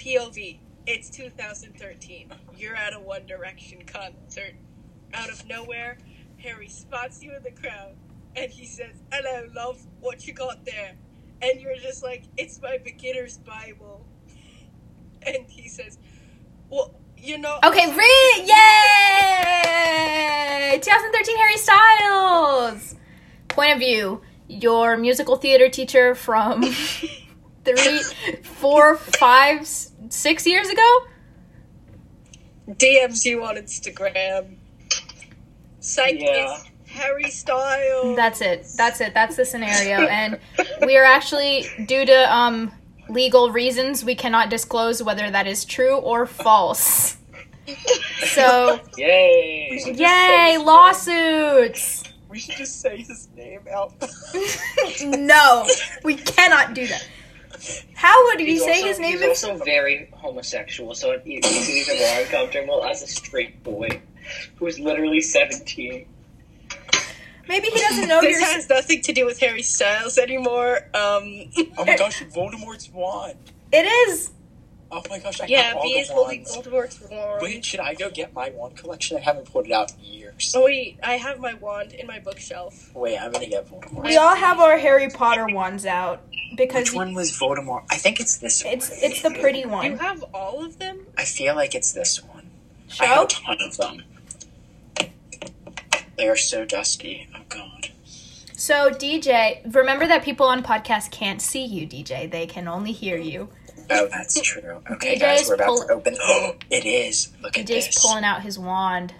POV. It's 2013. You're at a One Direction concert. Out of nowhere, Harry spots you in the crowd and he says, Hello, love, what you got there? And you're just like, It's my beginner's Bible. And he says, Well, you know. Okay, re yay! 2013 Harry Styles. Point of view: Your musical theater teacher from three, four, five, s- six years ago. DMs you on Instagram. Psych Yeah. Harry Styles. That's it. That's it. That's the scenario. And we are actually, due to um, legal reasons, we cannot disclose whether that is true or false. So, Yay! yay, lawsuits! We should just say his name out. no, we cannot do that. How would he say also- his name He's is? also very homosexual, so it makes it even more uncomfortable as a straight boy who is literally 17. Maybe he doesn't know this you're. has nothing to do with Harry Styles anymore. Um, Oh my gosh, Voldemort's wand. It is. Oh my gosh, I yeah, have all B the is holding. Voldemort's wand. Wait, should I go get my wand collection? I haven't pulled it out in years. Oh wait, I have my wand in my bookshelf. Wait, I'm gonna get Voldemort. We all have our Harry Potter wands out because Which one was Voldemort? I think it's this one. it's it's the pretty one. You have all of them? I feel like it's this one. I have a ton of them. They are so dusty. Oh god. So DJ, remember that people on podcast can't see you, DJ. They can only hear you. Oh, that's true. Okay, DJ guys, we're about pull- to open. Oh, it is. Look at this. DJ's this. pulling out his wand.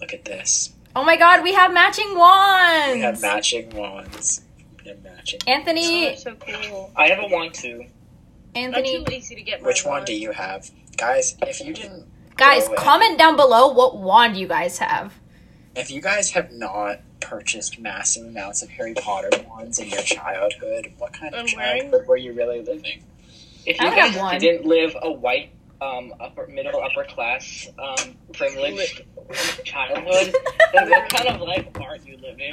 Look at this. Oh my god, we have matching wands. We have matching wands. We have matching. Oh, Anthony, so cool. I have a wand too. Anthony, too lazy to get my Which one wand. do you have, guys? If you didn't, guys, go away. comment down below what wand you guys have. If you guys have not purchased massive amounts of Harry Potter wands in your childhood, what kind of I'm wearing- childhood were you really living? If you have guys one. didn't live a white, um, upper middle upper class, um, privileged childhood, then what kind of life aren't you living?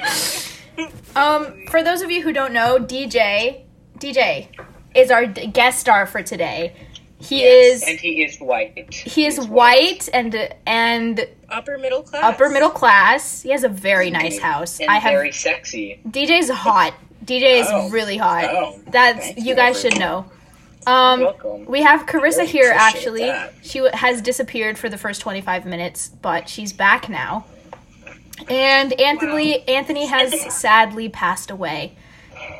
Um, for those of you who don't know, DJ, DJ is our d- guest star for today. He Yes, And he is white. he is white and and Upper middle class. upper middle class. He has a very nice house. And I have very sexy. DJ's hot. DJ is Oh. really hot. Oh, That's thank you you, guys should know. Um, Welcome. we have Carissa here. Actually, that. she w- has disappeared for the first twenty five minutes, but she's back now. And Anthony Anthony has sadly passed away.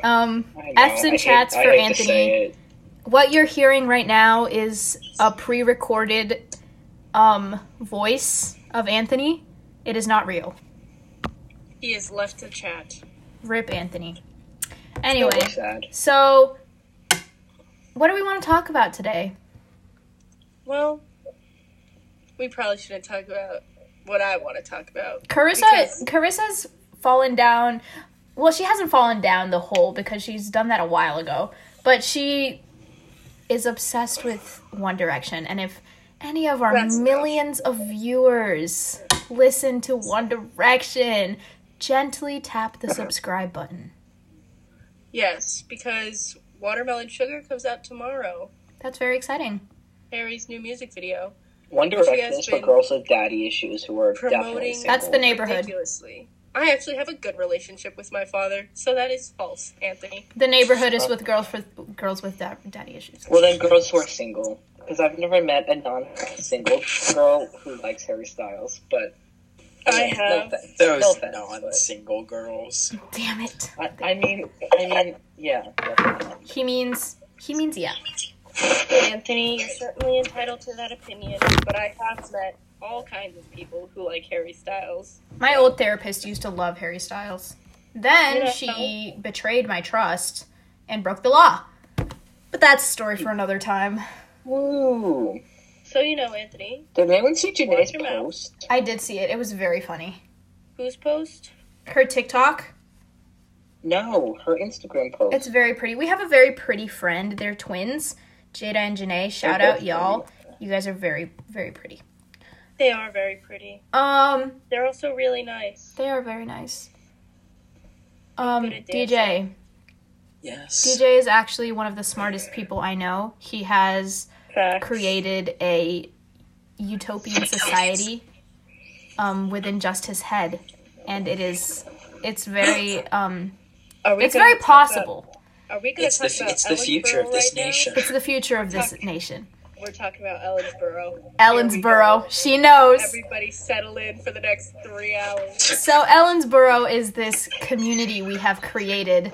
Um, I know, F's I and hate- chats I for Anthony. what you're hearing right now is a pre-recorded um voice of Anthony. It is not real. He has left the chat. Rip Anthony. Anyway, Really sad. so what do we want to talk about today? Well, we probably shouldn't talk about what I want to talk about. Carissa Because- Carissa's fallen down. Well, she hasn't fallen down the hole because she's done that a while ago. But she is obsessed with One Direction, and if any of our That's enough. millions of viewers listen to One Direction, gently tap the subscribe button. Yes, because Watermelon Sugar comes out tomorrow. That's very exciting. Harry's new music video. One Which you Direction is for girls with daddy issues who are definitely promoting- That's the neighborhood. Ridiculously. I actually have a good relationship with my father, so that is false, Anthony. The neighborhood is with girls with girls with da- daddy issues. Well, then girls who are single. Because I've never met a non-single girl who likes Harry Styles, but I No have. Those No offense, non-single girls. Damn it. I, I mean, I mean, yeah. definitely. He means he means yeah. Anthony, you're certainly entitled to that opinion, but I have met all kinds of people who like Harry Styles. My old therapist used to love Harry Styles. Then You know- she betrayed my trust and broke the law. But that's a story for another time. Woo! So you know, Anthony, Did anyone see Janae's Watch your mouth. post? I did see it. It was very funny. whose post? Her TikTok, No, her Instagram post. it's very pretty. We have a very pretty friend. They're twins, Jada and Janae. Shout They're out y'all. You guys are very very pretty. They are very pretty. Um, They're also really nice. they are very nice. Um, DJ. Yes. DJ is actually one of the smartest people I know. He has Facts. created a utopian society um, within just his head, and it is it's very um, Are we it's gonna very talk about- possible. are we going It's to the talk about it's the future of this right now? nation. It's the future of this nation. We're talking about Ellensboro. Here Ellensboro, she knows. Everybody settle in for the next three hours. So Ellensboro is this community we have created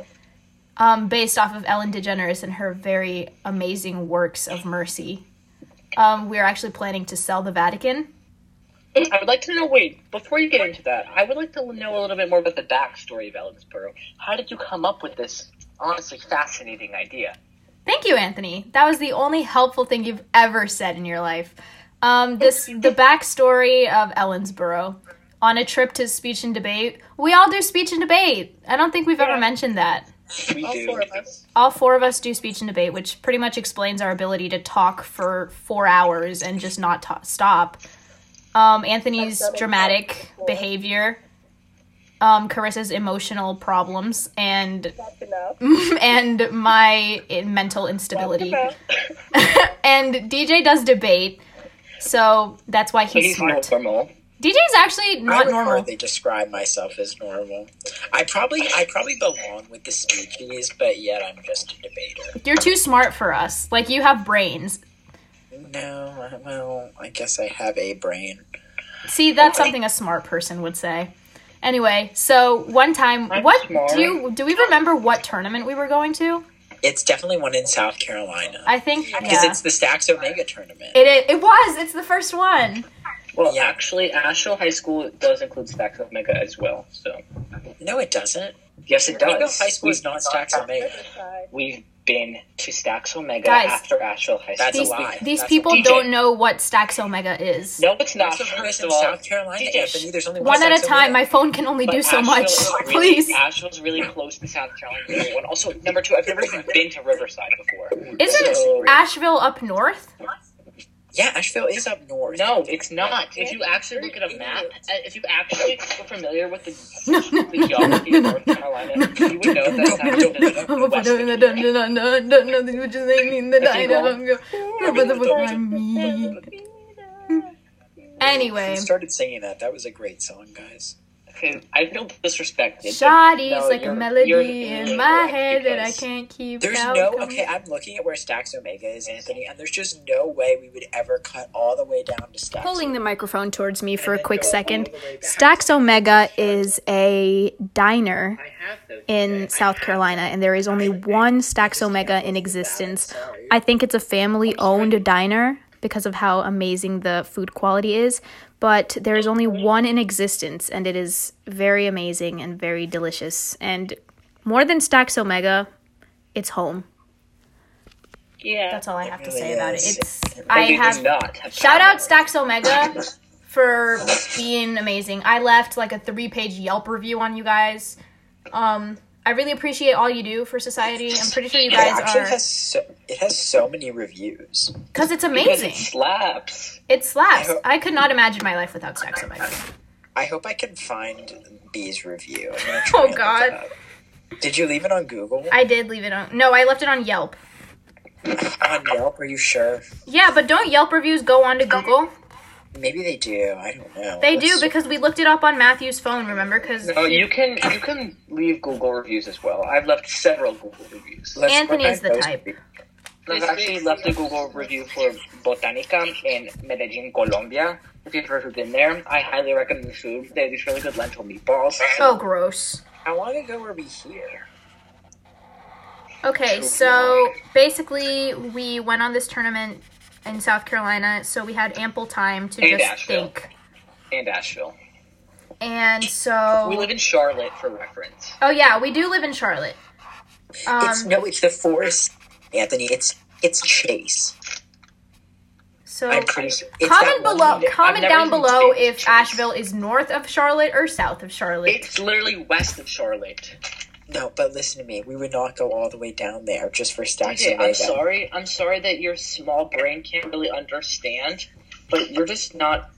um, based off of Ellen DeGeneres and her very amazing works of mercy. Um, we're actually planning to sell the Vatican. I would like to know. Wait, before you get into that, I would like to know a little bit more about the backstory of Ellensboro. How did you come up with this honestly fascinating idea? Thank you, Anthony. That was the only helpful thing you've ever said in your life. Um, this the backstory of Ellensboro. On a trip to speech and debate, we all do speech and debate. I don't think we've ever mentioned that. We All do. four of us. all four of us do speech and debate, which pretty much explains our ability to talk for four hours and just not ta- stop. Um, Anthony's dramatic behavior, um, Carissa's emotional problems, and and my mental instability. And DJ does debate, so that's why So he's he's smart. normal. DJ's actually I not would normal. hardly describe myself as normal. I probably I probably belong with the speechies, but yet I'm just a debater. You're too smart for us. Like you have brains. No, well, I guess I have a brain. See, that's something a smart person would say. Anyway, so one time, I'm what smart. do you do? We remember what tournament we were going to? It's definitely one in South Carolina I think because yeah, it's the Stax Omega tournament. it, it it was. It's the first one. Well, Yeah. actually, Asheville High School does include Stax Omega as well. So no, it doesn't. yes, it Omega does. High School is not Stax Omega. We've been to Stax Omega Guys, after Asheville High School. that's a lie. these That's people DJ. don't know what Stax Omega is. No, it's not. Stax Omega's First of all, South Carolina, DJ, Anthony. There's only one, One at a Stax time. My phone can only but do so Asheville much. really- Please, Asheville's really close to South Carolina. Number one. Also, number two, I've never even been to Riverside before. isn't So- Asheville up north? Yeah, Asheville is up north. No, it's not. If you actually look at a map, uh, if you actually were familiar with the, No, no, the geography of North Carolina, you would know that the west of Virginia. Anyway, Who started singing that? That was a great song, guys. Okay, I feel disrespected. but Shoddy's no, like a you're- melody you're in my head that I can't keep There's out. no Come- okay. I'm looking at where Stax Omega is, Anthony, and there's just no way we would ever cut all the way down to Stax. Pulling the microphone towards me for a And then quick second. the. Stax Omega is a diner I have in South Carolina, and there is only one Stax Omega in existence. I think it's a family owned diner because of how amazing the food quality is, but there is only one in existence, and it is very amazing and very delicious. And more than Stax Omega, it's home. Yeah. That's all I have to really say about it. is. It's It I And have not have Shout out Stax Omega for being amazing. I left like a three page Yelp review on you guys. Um, I really appreciate all you do for society. I'm pretty sure you It guys actually are has so, it has so many reviews. because it's Because amazing. it slaps. It slaps. I hope- I could not imagine my life without Stax Omega. I hope I can find B's review. I'm gonna oh, try Oh, God. Did you leave it on Google? I did leave it on. No, I left it on Yelp. on Yelp? Are you sure? Yeah, but don't Yelp reviews go on to Google? Maybe they do. I don't know. They do Let's- because we looked it up on Matthew's phone. Remember? Because No, you can you can leave Google reviews as well. I've left several Google reviews. let's Anthony is the type. reviews. I've actually left a Google review for Botanica in Medellin, Colombia. If you've ever been there, I highly recommend the food. They have these really good lentil meatballs. oh, gross. How long ago were we here? Okay, so basically, we went on this tournament in South Carolina, so we had ample time to And just Asheville. think. And Asheville. And so, We live in Charlotte for reference. oh yeah, we do live in Charlotte. Um, it's no, it's the forest, Anthony. It's it's Chase. so sure- comment below, comment down below if Chase. Asheville is north of Charlotte or south of Charlotte. It's literally west of Charlotte. No, but listen to me. We would not go all the way down there just for Stax Okay, Omega. I'm sorry. I'm sorry that your small brain can't really understand, but you're just not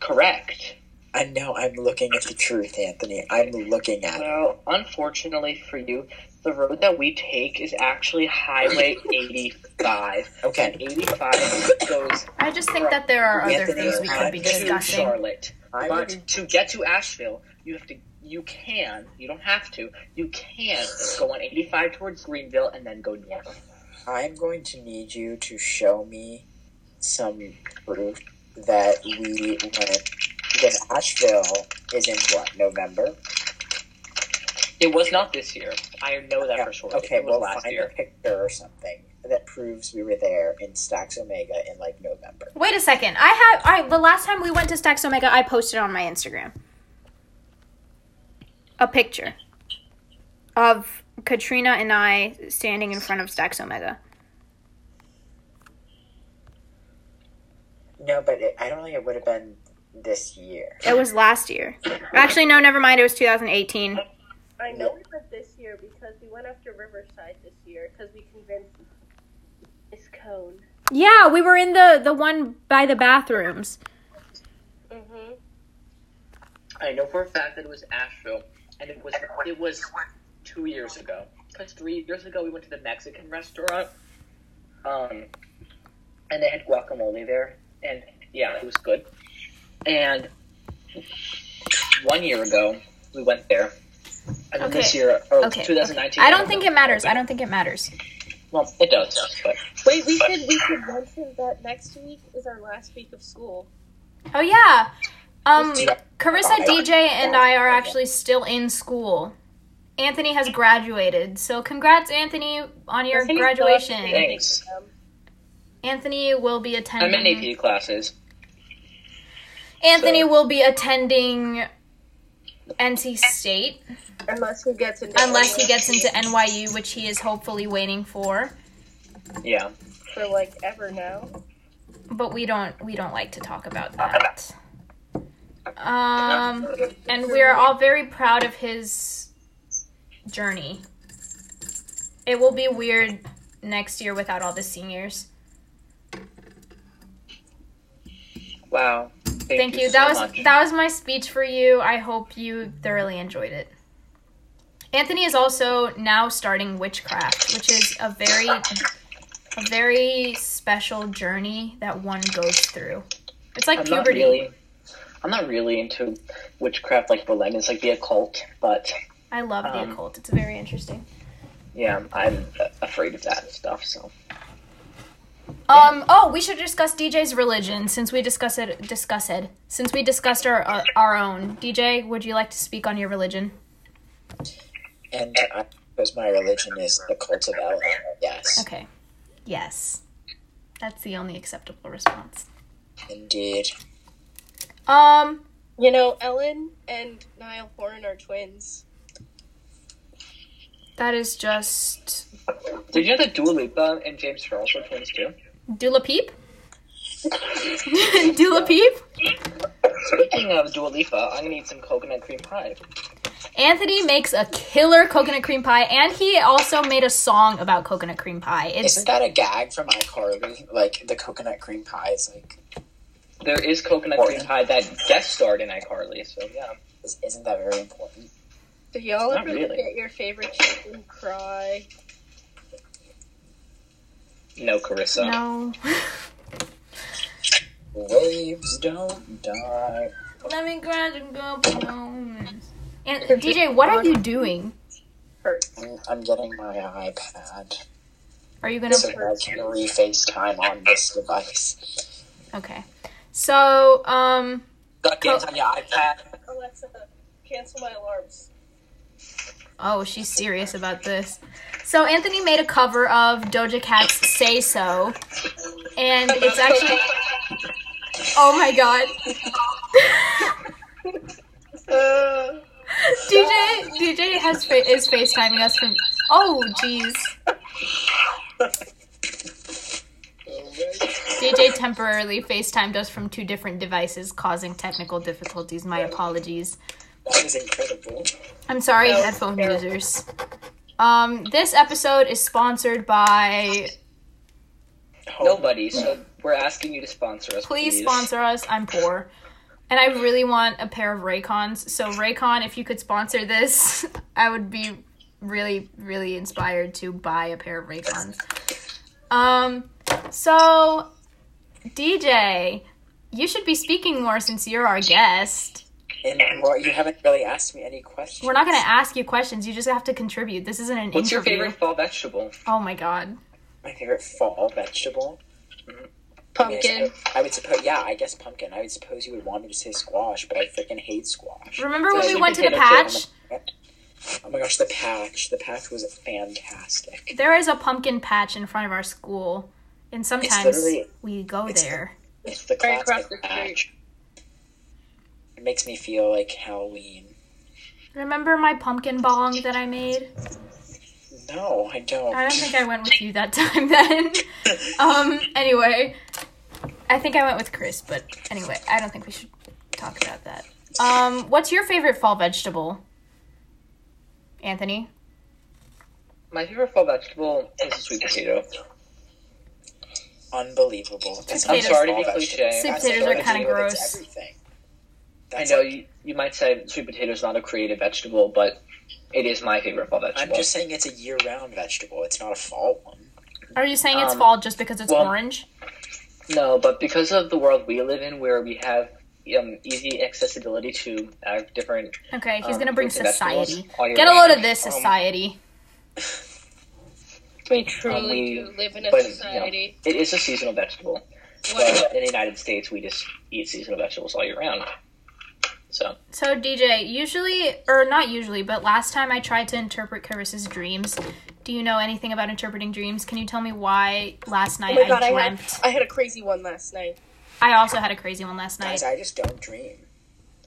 correct. I know. I'm looking at the truth, Anthony. I'm looking at it. Well, unfortunately for you, the road that we take is actually Highway 85. Okay. And 85 goes I just think that there are other Anthony, things we could be I'm to discussing. Charlotte. But to get to Asheville, you have to. You can. You don't have to. You can go on 85 towards Greenville and then go north. I'm going to need you to show me some proof that we went because Asheville is in what November. It was not this year. I know that for sure. Okay, it was well, last find year. a picture or something that proves we were there in Stax Omega in like November. Wait a second. I have I the last time we went to Stax Omega, I posted on my Instagram a picture of Katrina and I standing in front of Stax Omega. No, but it, I don't think it would have been this year. It was last year. Actually, no, never mind. It was 2018. I know we went this year because we went after Riverside this year because we convinced Miss Cone. Yeah, we were in the the one by the bathrooms. Mm-hmm. I know for a fact that it was Asheville, and it was it was two years ago. Because three years ago we went to the Mexican restaurant, um, and they had guacamole there, and yeah, it was good. And one year ago we went there, and then this year, or Okay. 2019. I don't think it matters. I don't think it matters. Well, it does, but Wait, we should we should mention that next week is our last week of school. Oh yeah. Um Carissa, DJ, and I are actually still in school. Anthony has graduated. So congrats Anthony on your Anthony's graduation. done. thanks. Um, Anthony will be I'm attending in AP classes. Anthony so- will be attending NC State unless he gets into unless he gets into NYU, which he is hopefully waiting for. Yeah. for like ever now. But we don't we don't like to talk about that. Um and we're all very proud of his journey. It will be weird next year without all the seniors. Wow. Thank, Thank you. so That was much. that was my speech for you. I hope you thoroughly enjoyed it. Anthony is also now starting witchcraft, which is a very a very special journey that one goes through. It's like I'm puberty. really. I'm not really into witchcraft like Berlin. It's like the occult, but I love the Um, occult. It's very interesting. yeah, I'm afraid of that stuff. So Um. Oh, we should discuss DJ's religion since we discuss it. Discuss it since we discussed our our, our own. DJ, would you like to speak on your religion? And I suppose my religion is the cult of Ellen. Yes, Okay. Yes. That's the only acceptable response. indeed. Um. You know, Ellen and Niall Horan are twins. That is just did you know that Dua Lipa and James Charles were twins too? Dula Peep. Dula Peep. Speaking of Dua Lipa, I'm gonna eat some coconut cream pie. Anthony makes a killer coconut cream pie, and he also made a song about coconut cream pie. It's Isn't that a gag from iCarly? Like the coconut cream pie is like, There is coconut cream pie that guest starred in iCarly. So yeah, is- isn't that very important? Do y'all Not ever really. look at your favorite chicken cry? no, Carissa. no. Waves don't die. Let me grab and go moments. And DJ, what are you doing? Hurt. I'm, I'm getting my iPad Are you gonna? so that I can re-FaceTime on this device. Okay. So, um, Got games on your iPad. Alexa, cancel my alarms. oh, she's serious about this. So Anthony made a cover of Doja Cat's "Say So," and it's actually. Oh my god. DJ DJ has fa- is FaceTiming us from. Oh jeez. DJ temporarily FaceTimed us from two different devices, causing technical difficulties. My apologies. That is incredible. I'm sorry, headphone users. Um, this episode is sponsored by. Nobody. So we're asking you to sponsor us. Please Please, sponsor us. I'm poor. And I really want a pair of Raycons. So, Raycon, if you could sponsor this, I would be really, really inspired to buy a pair of Raycons. Um, so DJ, you should be speaking more since you're our guest. And well, you haven't really asked me any questions. We're not going to ask you questions. You just have to contribute. This isn't an interview. What's your favorite fall vegetable? Oh my god. My favorite fall vegetable. Mm-hmm. I mean, Pumpkin. I, I would suppose. Yeah, I guess pumpkin. I would suppose you would want me to say squash, but I freaking hate squash. Remember when we went to the patch? Oh my gosh, the patch. The patch was fantastic. There is a pumpkin patch in front of our school, and sometimes we go it's- there. It's the Right classic the street. patch. It makes me feel like Halloween. Remember my pumpkin bong that I made? No, I don't. I don't think I went with you that time then. um, anyway, I think I went with Chris, but anyway, I don't think we should talk about that. Um, what's your favorite fall vegetable? Anthony? My favorite fall vegetable is a sweet potato. Unbelievable. That's I'm sorry to be fall cliche. Sweet potatoes are kinda gross. everything. I know like- you, you might say sweet potato is not a creative vegetable, but it is my favorite fall vegetable. I'm just saying it's a year-round vegetable. It's not a fall one. Are you saying it's Um, fall just because it's well- orange? No, but because of the world we live in, where we have um, easy accessibility to uh, different Okay, he's um, gonna bring fruits and vegetables society. Get a load of this, Um, society. We um, truly we- do live in a but, you know, society. it is a seasonal vegetable. What- But in the United States, we just eat seasonal vegetables all year round. So So DJ, usually or not usually, but last time I tried to interpret Carissa's dreams. Do you know anything about interpreting dreams? Can you tell me why last Oh night my god, I I dreamt? had, I had a crazy one last night. I also had a crazy one last night. Guys, I just don't dream.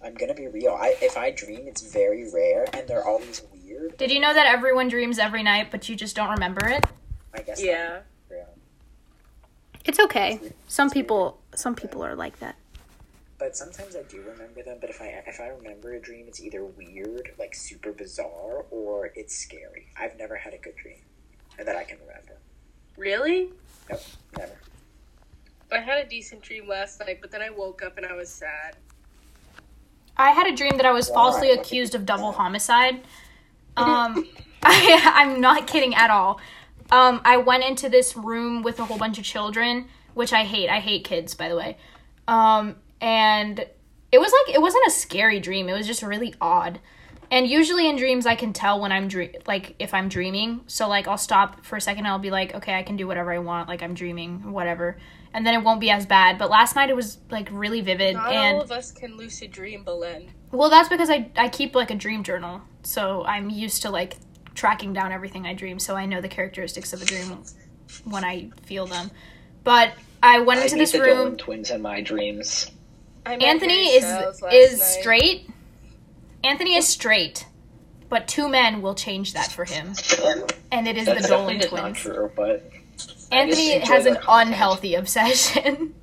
I'm gonna be real. I if I dream, it's very rare, and they're always weird. Did you know that everyone dreams every night, but you just don't remember it? I guess. Yeah. that's. It's okay. Some people, some people are like that. But sometimes I do remember them. But if I if I remember a dream, it's either weird, like super bizarre, or it's scary. I've never had a good dream that I can remember. Really? Nope, never. I had a decent dream last night, but then I woke up and I was sad. I had a dream that I was falsely accused of double homicide. Um, I, I'm not kidding at all. Um, I went into this room with a whole bunch of children, which I hate. I hate kids, by the way. Um, and it was like it wasn't a scary dream. It was just really odd. And usually in dreams, I can tell when I'm dream like if I'm dreaming. So like I'll stop for a second. And I'll be like, okay, I can do whatever I want. Like I'm dreaming, whatever. And then it won't be as bad. But last night it was like really vivid. Not and all of us can lucid dream, Belen. Well, that's because I I keep like a dream journal, so I'm used to like tracking down everything I dream, so I know the characteristics of a dream when I feel them. But I went I into meet this the room. Dolan twins in my dreams. Anthony is is night. straight. Anthony is straight, but two men will change that for him, and it is That's the Dolan definitely not twins. true, but Anthony has an content. unhealthy obsession.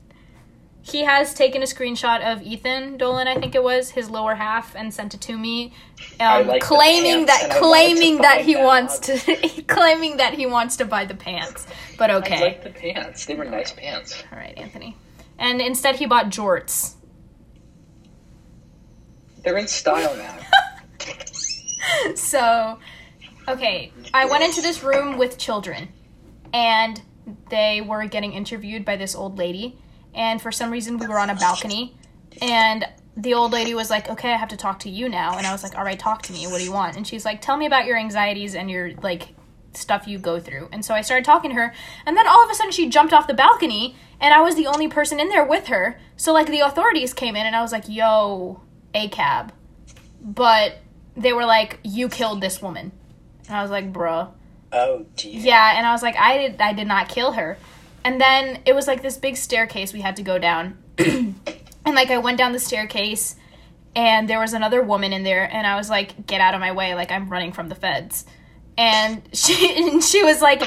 he has taken a screenshot of Ethan Dolan, I think it was, his lower half, and sent it to me, um, like claiming that and I wanted to claiming that he them. wants to claiming that he wants to buy the pants. But I okay, like the pants. They were nice pants. all right, Anthony. And instead, he bought jorts. They're in style now. so okay i went into this room with children and they were getting interviewed by this old lady and for some reason we were on a balcony. And the old lady was like okay i have to talk to you now. And i was like all right talk to me. What do you want? And she's like tell me about your anxieties and your like stuff you go through. And so i started talking to her. And then all of a sudden she jumped off the balcony and i was the only person in there with her. So like the authorities came in and i was like yo a cab but they were like, "You killed this woman," and I was like, "Bruh." Oh dear. Yeah, and I was like, "I did, I did not kill her." And then it was like this big staircase we had to go down, and like I went down the staircase, and there was another woman in there, and I was like, "Get out of my way!" Like I'm running from the feds, and she and she was like.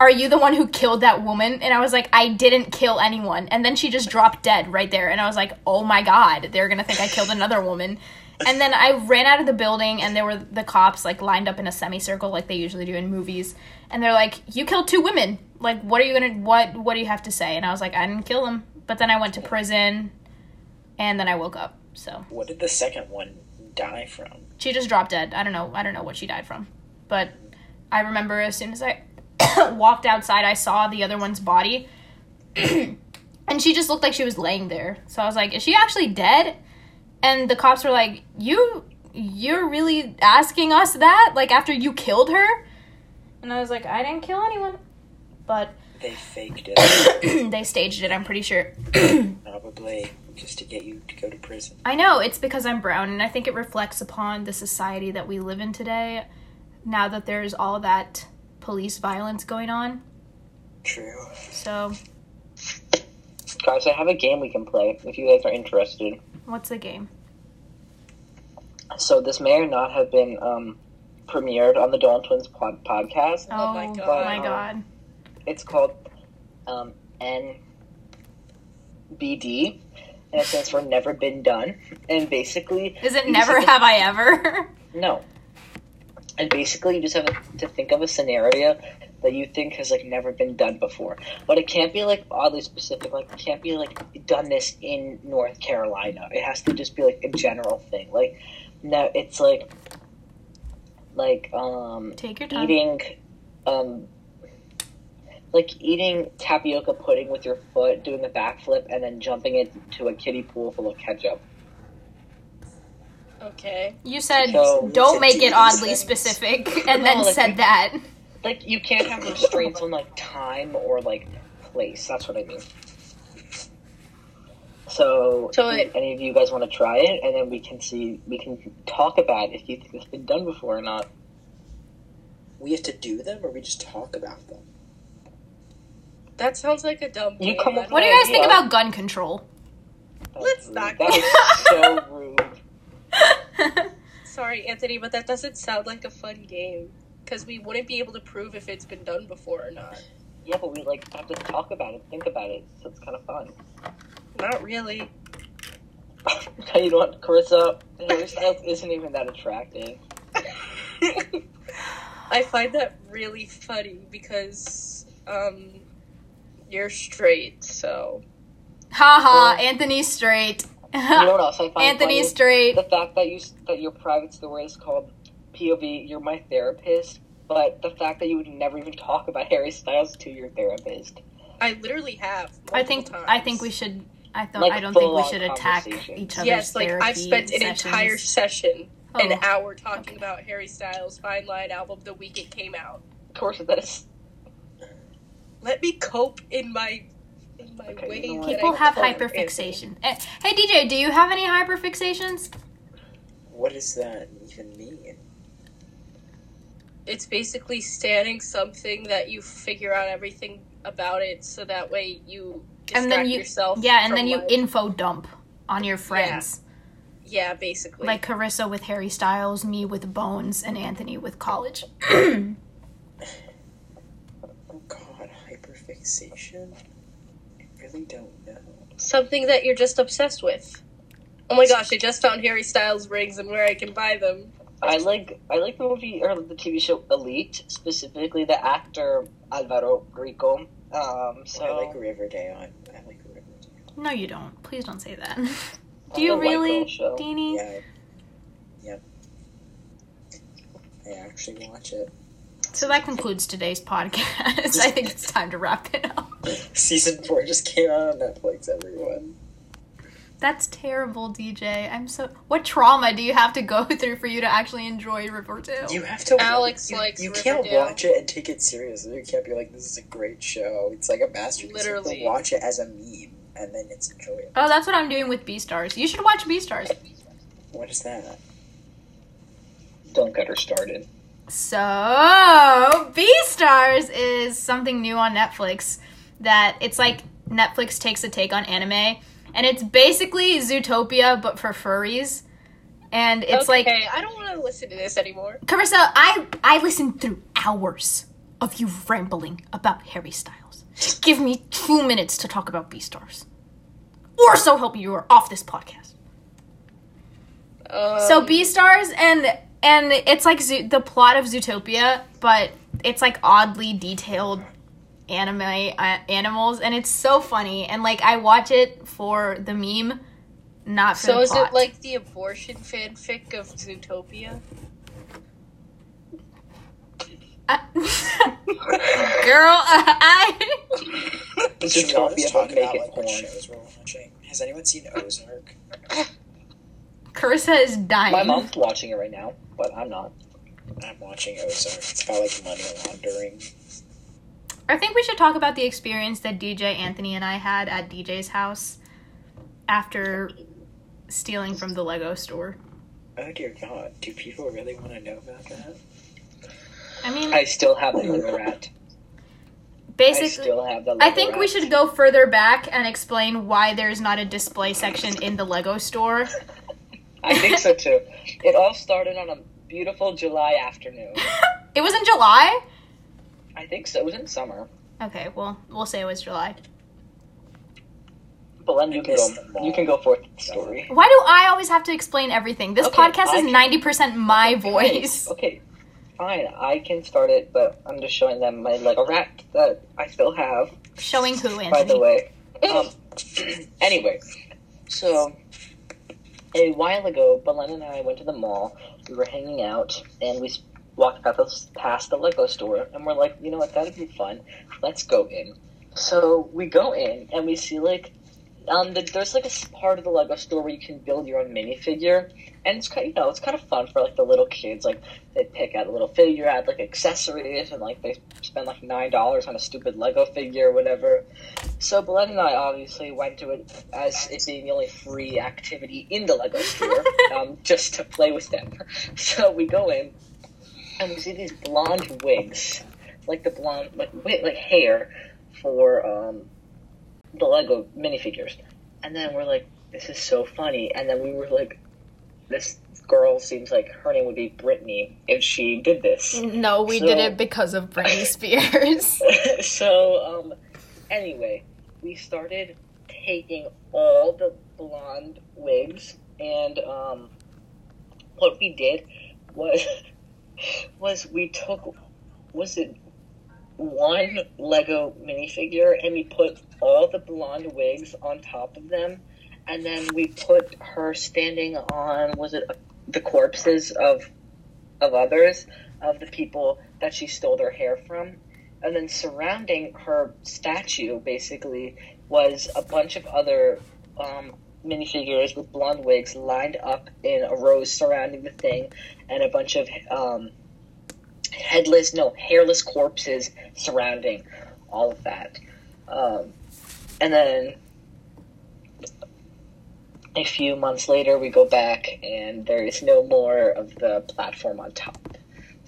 Are you the one who killed that woman? And I was like, I didn't kill anyone. And then she just dropped dead right there. And I was like, oh my god, they're gonna think I killed another woman. And then I ran out of the building, and there were the cops like lined up in a semicircle, like they usually do in movies. And they're like, "You killed two women. Like, what are you gonna what What do you have to say?" And I was like, "I didn't kill them." But then I went to prison, and then I woke up. So What did the second one die from? she just dropped dead. I don't know. I don't know what she died from. but I remember as soon as I walked outside, I saw the other one's body. and she just looked like she was laying there. So I was like, is she actually dead? And the cops were like, "You you're really asking us that like after you killed her?" And I was like, "I didn't kill anyone." But They faked it, they staged it, I'm pretty sure. probably just to get you to go to prison. I know, it's because I'm brown and I think it reflects upon the society that we live in today now that there's all that police violence going on. True. So, Guys, I have a game we can play if you guys are interested. what's the game? So this may or not have been um, premiered on the Dolan Twins pod- podcast. Oh my Oh my god. It's called um, NBD, and it stands for Never Been Done. And basically, Is it never have have I ever? no. And basically, you just have to think of a scenario that you think has like never been done before, but it can't be like oddly specific. Like it can't be like done this in North Carolina. It has to just be like a general thing. Like no, it's like like um Take your time. eating um like eating tapioca pudding with your foot, doing a backflip, and then jumping into a kiddie pool full of ketchup. Okay. You said So- don't make it oddly things. specific and No, then like said you- that. Like you can't have restraints on like time or like place. That's what I mean. So, So do it- any of you guys want to try it, and then we can see we can talk about if you think it's been done before or not. We have to do them, or we just talk about them. That sounds like a dumb You game. come up What do you know. guys think about gun control? That Let's was not rude. go- so rude. Sorry, Anthony, but that doesn't sound like a fun game. Because we wouldn't be able to prove if it's been done before or not. Yeah, but we like have to talk about it, think about it, so it's kind of fun. Not really. you know what, Carissa? Harry Styles isn't even that attractive. I find that really funny because um you're straight, so Haha, Well- Anthony's straight. You know what else I find funny? Anthony's straight. The fact that you that your private story is called POV. You're my therapist, but the fact that you would never even talk about Harry Styles to your therapist. I literally have. I think multiple I think we should. I don't. Like I don't think we should attack each other's Yes, like I've spent an sessions. entire session, an Oh. hour talking about Harry Styles' Fine Line album the week it came out. Of course, that is. Let me cope in my in my Okay, way. you know People have hyperfixation. Eh, Hey DJ, do you have any hyperfixations? What does that even mean? It's basically standing something that you figure out everything about it, so that way you distract And then you- yourself. Yeah, and from then you life. info dump on your friends. yeah, basically. Like Carissa with Harry Styles, me with Bones, and Anthony with college. Oh god, hyperfixation? I really don't know. something that you're just obsessed with. Oh my gosh, I just found Harry Styles rings and where I can buy them. I like I like the movie or the TV show Elite, specifically the actor Alvaro Rico. Um, so I like Riverdale. I, I like Riverdale. no, you don't. Please don't say that. Do you really, Girl. Deanie? Yeah. I- Yep. I actually watch it. So that concludes today's podcast. I think it's time to wrap it up. Season four just came out on Netflix, everyone. That's terrible, DJ. I'm so. What trauma do you have to go through for you to actually enjoy Riverdale? You have to. Alex you, likes You can't Riverdale. watch it and take it seriously. You can't be like, "This is a great show." It's like a masterpiece. You have Literally. to watch it as a meme, and then it's enjoyable. Oh, that's what I'm doing with Beastars. You should watch Beastars. What is that? Don't get her started. So, B Stars is something new on Netflix that it's like Netflix takes a take on anime and it's basically Zootopia but for furries. And it's like okay, I don't want to listen to this anymore. Carissa, I I listened through hours of you rambling about Harry Styles. Give me 2 minutes to talk about Beastars. Or so help you, you are off this podcast. Um, So B stars and and it's like Zo- the plot of Zootopia, but it's like oddly detailed anime uh, animals, and it's so funny. And like I watch it for the meme, not for so the is plot. it like the abortion fanfic of Zootopia? Girl, I. This Should is we all coffee just about talk about like what porn. shows we're watching? Has anyone seen Ozark? Carissa is dying. My mom's watching it right now, but I'm not. I'm watching Ozark. It's about like money laundering. I think we should talk about the experience that DJ Anthony and I had at DJ's house after stealing from the Lego store. Oh dear God, do people really want to know about that? I mean, I still have the Lego rat. I basically, still have the Lego I think we should go further back and explain why there's not a display section in the Lego store. I think so too. It all started on a beautiful July afternoon. It was in July? I think so. It was in summer. Okay, well, we'll say it was July. But Len, you can go. You can go forth with the story. Why do I always have to explain everything? This Okay, podcast is I- 90% my Okay, voice. Okay, fine. I can start it, but I'm just showing them my Lego rat that I still have. Showing who, By the way. Um. anyway, so a while ago, Belen and I went to the mall. We were hanging out, and we walked past the- past the Lego store, and we're like, you know what? That'd be fun. Let's go in. So we go in, and we see like. Um, the, there's like a part of the Lego store where you can build your own minifigure, and it's kind, you know, it's kind of fun for like the little kids. Like they pick out a little figure, add like accessories, and like they spend like nine dollars on a stupid Lego figure or whatever. So Belen and I obviously went to it as it being the only free activity in the Lego store, um, just to play with them. So we go in, and we see these blonde wigs, like the blonde, like wi- like hair for um, the Lego minifigures. And then we're like, this is so funny. And then we were like, this girl seems like her name would be Brittany if she did this. No, we So- did it because of Britney Spears. so, um, anyway, we started taking all the blonde wigs, and um, what we did was was we took was it one Lego minifigure and we put all the blonde wigs on top of them, and then we put her standing on was it the corpses of of others of the people that she stole their hair from. And then surrounding her statue basically was a bunch of other um, minifigures with blonde wigs lined up in a row surrounding the thing and a bunch of um, headless no hairless corpses surrounding all of that. Um, and then a few months later we go back and there is no more of the platform on top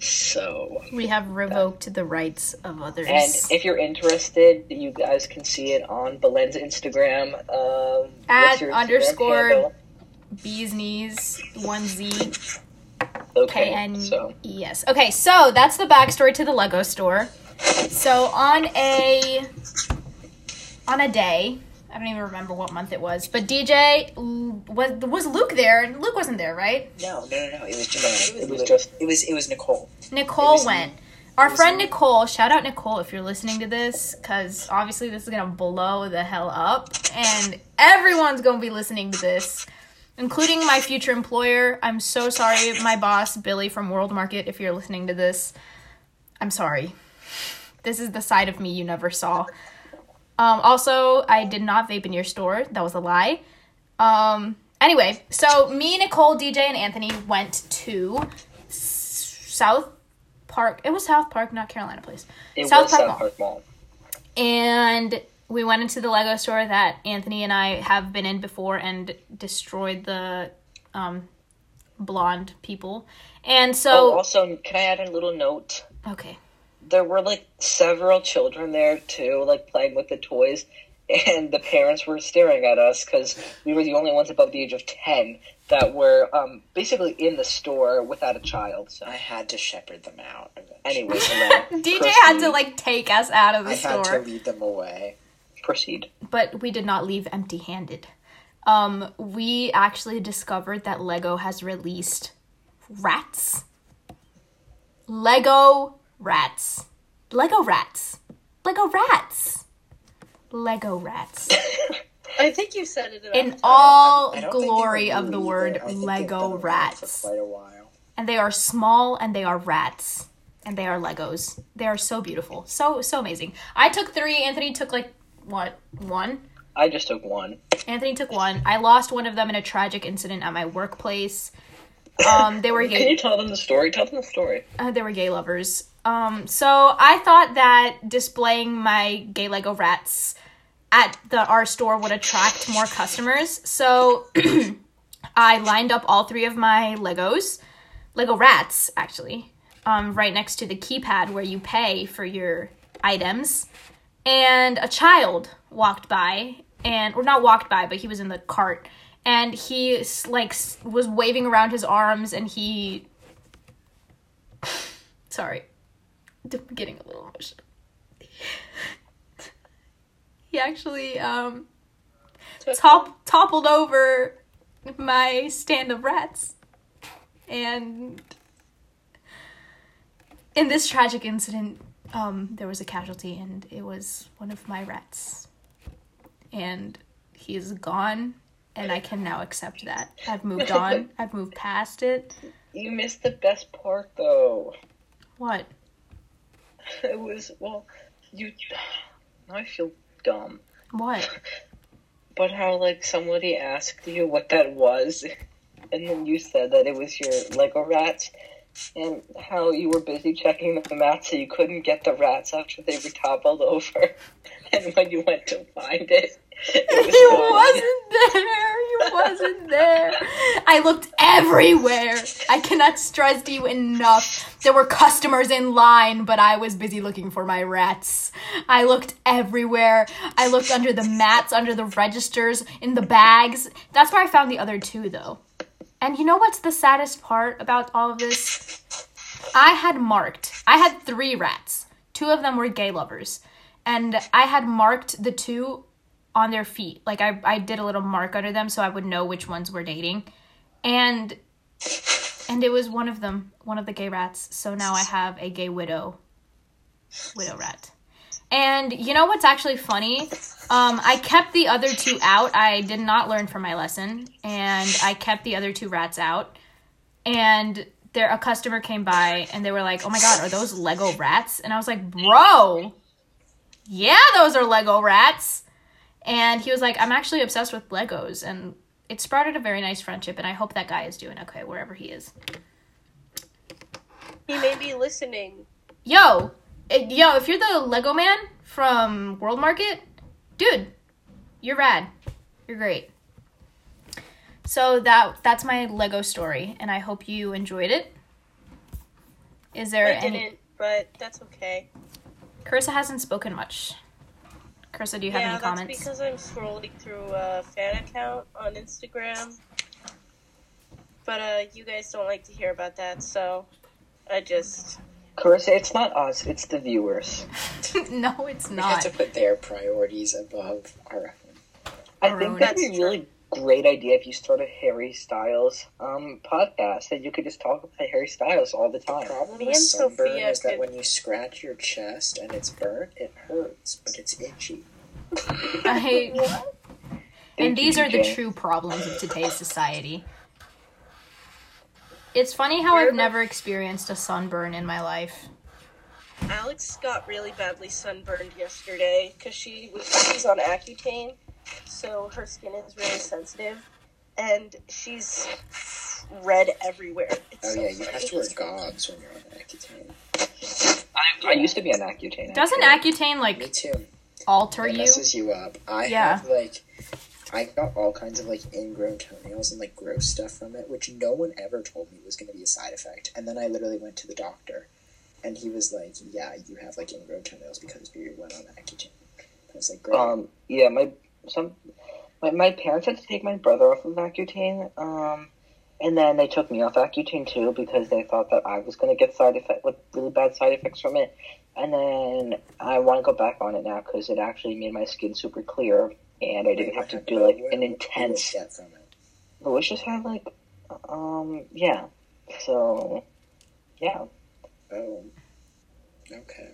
so we have revoked the rights of others. and if you're interested, you guys can see it on Belen's Instagram. Um, At Instagram underscore- handle? Bees knees, one Z Okay, K N so E S. Okay, so that's the backstory to the Lego store. So on a on a day, I don't even remember what month it was, but DJ was was Luke there? Luke wasn't there, right? No, no, no, no. It was just. it was just It was. It was Nicole. Nicole was me. went. Our friend me. Nicole, shout out Nicole if you're listening to this, because obviously this is gonna blow the hell up, and everyone's gonna be listening to this, including my future employer. I'm so sorry, my boss Billy from World Market. If you're listening to this, I'm sorry. This is the side of me you never saw. Um, also, I did not vape in your store. That was a lie. Um, anyway, so me, Nicole, DJ, and Anthony went to South Park. It was South Park, not Carolina Place. it South was Park South Mall. Park Mall. And we went into the Lego store that Anthony and I have been in before and destroyed the um, blonde people. And Oh, so, also, can I add a little note? okay. There were like several children there too, like playing with the toys, and the parents were staring at us because we were the only ones above the age of ten that were um, basically in the store without a child. So, I had to shepherd them out. anyway, Belen, DJ had to like take us out of the store. I had to lead them away. proceed. but we did not leave empty handed. Um, we actually discovered that Lego has released rats. Lego rats. Lego rats. Lego rats. Lego rats. I think you said it In all I don't think they glory of the word either. I think they've Lego rats. For quite a while. And they are small and they are rats. and they are Legos. They are so beautiful, so so amazing. I took three. Anthony took like what one? I just took one. Anthony took one. I lost one of them in a tragic incident at my workplace. Um, they were Can you tell them the story? Tell them the story. Uh, they were gay lovers. Um, so I thought that displaying my gay Lego rats at the our store would attract more customers. So I lined up all three of my Legos, Lego rats actually, um, right next to the keypad where you pay for your items. And a child walked by, and or not walked by, but he was in the cart, and he like was waving around his arms, and he sorry getting a little emotional. He actually um top- toppled over my stand of rats. And in this tragic incident um there was a casualty and it was one of my rats. And he is gone and i can now accept that. I've moved on. I've moved past it. You missed the best part though. what It was well, you. I feel dumb. what But how like somebody asked you what that was, and then you said that it was your Lego rats, and how you were busy checking the map so you couldn't get the rats after they were toppled over, and when you went to find it, He wasn't there. He wasn't there. I looked everywhere. I cannot stress to you enough. There were customers in line, but I was busy looking for my rats. I looked everywhere. I looked under the mats, under the registers, in the bags. That's where I found the other two, though. And you know what's the saddest part about all of this? I had marked. I had three rats. Two of them were gay lovers. And I had marked the two on their feet. Like I, I did a little mark under them so I would know which ones were dating. And and it was one of them, one of the gay rats. So now I have a gay widow widow rat. And you know what's actually funny? Um, I kept the other two out. I did not learn from my lesson, and I kept the other two rats out. And there, a customer came by, and they were like, "Oh my god, are those Lego rats?" And I was like, "Bro, yeah, those are Lego rats." And he was like, I'm actually obsessed with Legos. And it sprouted a very nice friendship. And I hope that guy is doing okay wherever he is. He may be listening. Yo, eh, yo, if you're the Lego man from World Market, dude, you're rad. You're great. So that that's my Lego story, and I hope you enjoyed it. Is there I any? didn't, but that's okay. Carissa hasn't spoken much. Carissa, do you have yeah, any that's comments? because I'm scrolling through a fan account on Instagram. But uh, you guys don't like to hear about that, so I just Carissa, it's not us, it's the viewers. no, it's not. We have to put their priorities above our own. I Our think that'd be That's really great idea if you started Harry Styles um podcast that you could just talk about Harry Styles all the time. The Problem Me with sunburn Sophia is that could- when you scratch your chest and it's burnt, it hurts, but it's itchy. I, Thank and these are the true problems of today's society. It's funny how I've never experienced a sunburn in my life. Alex got really badly sunburned yesterday because she was she's on Accutane, so her skin is really sensitive, and she's red everywhere. It's Oh so yeah, you funny. have to wear gauze when you're on Accutane. I, I used to be on Accutane. Doesn't actually. Accutane like Me too. alter It you? messes you up. I Yeah. have like I got all kinds of like ingrown toenails and like gross stuff from it, which no one ever told me was going to be a side effect. And then I literally went to the doctor, and he was like, "Yeah, you have like ingrown toenails because you went on Accutane." I was like, "Great." Um, yeah, my some my, my parents had to take my brother off of Accutane, um, and then they took me off Accutane too because they thought that I was going to get side effect like really bad side effects from it. And then I want to go back on it now because it actually made my skin super clear, and I didn't have to do like an intense. get from it. Louis just had like, um, yeah. So, yeah. Oh, okay.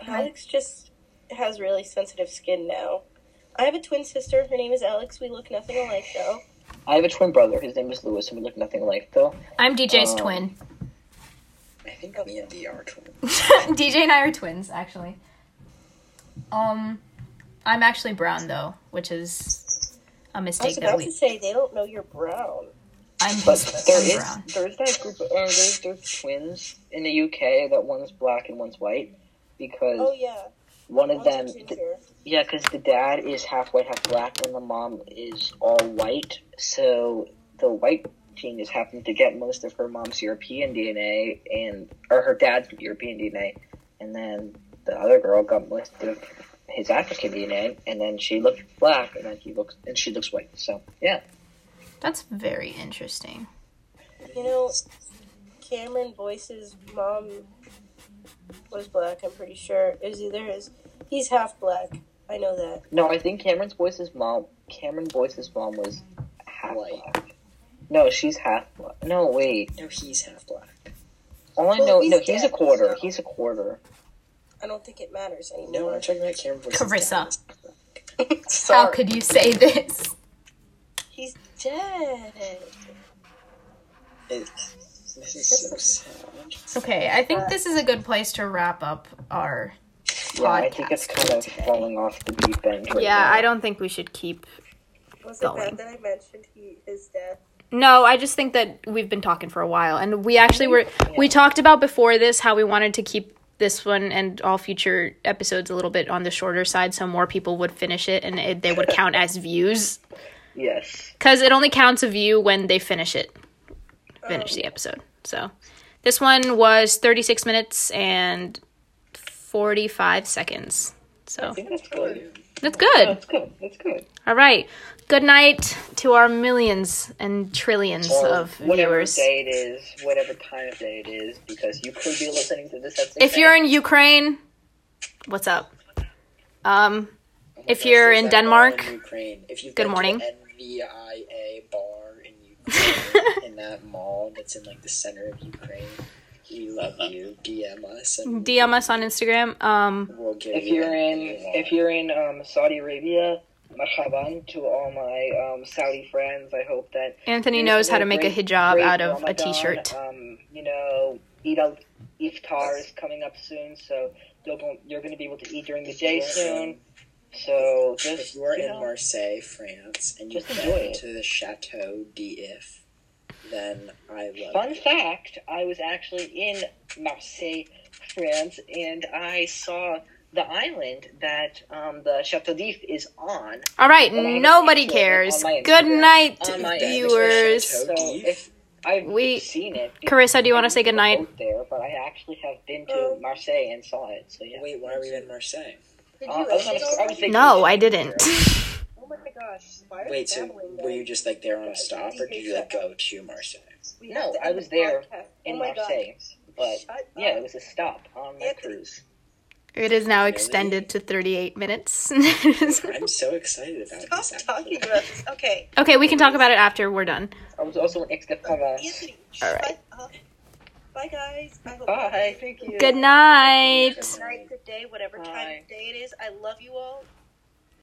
Alex just has really sensitive skin now. I have a twin sister. Her name is Alex. We look nothing alike, though. I have a twin brother. His name is Lewis, and we look nothing alike though. I'm DJ's Um, twin. I think me and D are twins. DJ and I are twins, actually. Um, I'm actually brown though, which is a I was mistake that about we. to say they don't know you're brown. I'm, But there brown. there's that group of, uh, there's there's twins in the UK that one's black and one's white because Oh yeah, one of One's them ginger. Yeah because the dad is half white half black and the mom is all white so the white gene just happened to get most of her mom's European DNA and or her dad's European DNA and then the other girl got most of his African DNA and then she looked black and then he looks and she looks white so yeah That's very interesting. You know, Cameron Boyce's mom was black. I'm pretty sure. Is either his. He's half black. I know that. No, I think Cameron's Boyce's mom. Cameron Boyce's mom was half White. black. No, she's half black. No, wait. No, he's half black. All I Well, know, he's no, he's a quarter. so- He's a quarter. I don't think it matters anymore. No, anymore. I'm talking about Cameron Boyce's Carissa. dad. How could you say this? He's dead. It, this is so sad. Okay, I think uh, this is a good place to wrap up our. Yeah, I think it's kind of falling off the deep end. Right Yeah, now. I don't think we should keep. Was it Going. bad that I mentioned he his death? No, I just think that we've been talking for a while, and we actually were. We talked about before this how we wanted to keep this one and all future episodes a little bit on the shorter side, so more people would finish it and it, they would count as views. Yes. Because it only counts a view when they finish it, finish oh. the episode. So this one was 36 minutes and 45 seconds. So that's good. that's good. That's good. That's good. All right. Good night to our millions and trillions Or of whatever viewers. day it is, whatever time of day it is, because you could be listening to this at If you're in Ukraine, what's up? Um, If you're in Denmark, in you've good morning. NVIA bar in Ukraine, in that mall that's in like the center of Ukraine, we love you. DM us and DM us on Instagram. Um, we'll give if you you're in you if you're in um, Saudi Arabia, marhaban to all my um, Saudi friends. I hope that Anthony knows how to make a hijab out of a Ramadan. t-shirt. Um, you know, Eid al Iftar is coming up soon, so you're going, you're going to be able to eat during the day soon. So just If you are in know, Marseille, France, and you've Just enjoy been it. to the Chateau d'If, then I love Fun you. fact: I was actually in Marseille, France, and I saw the island that um, the Chateau d'If is on. All right, nobody have a picture cares. Good night, viewers. Chateau So d'If? if I've We- seen it, Carissa, do you wanna say good night? There, but I actually have been to Oh. Marseille and saw it. So yeah. Wait, why were you in Marseille? Uh, I was on edit a- I was No, I didn't. Oh my gosh! Why are Wait, so babbling, were you just like there on a stop, or did you like go to Marseille? We No, to I was the there podcast. Oh in oh my God. Marseille, but Shut yeah, up. it was a stop on my Anthony. cruise. It is now extended to 38 minutes. I'm so excited about Stop this. talking about this. Okay, okay, we can talk about it after we're done. I was also in Aix-de-Provence. Anthony. All right. Shut up. Bye, guys. I hope Bye, thank you. Good night. Good night, good day, whatever time of day it is. I love you all.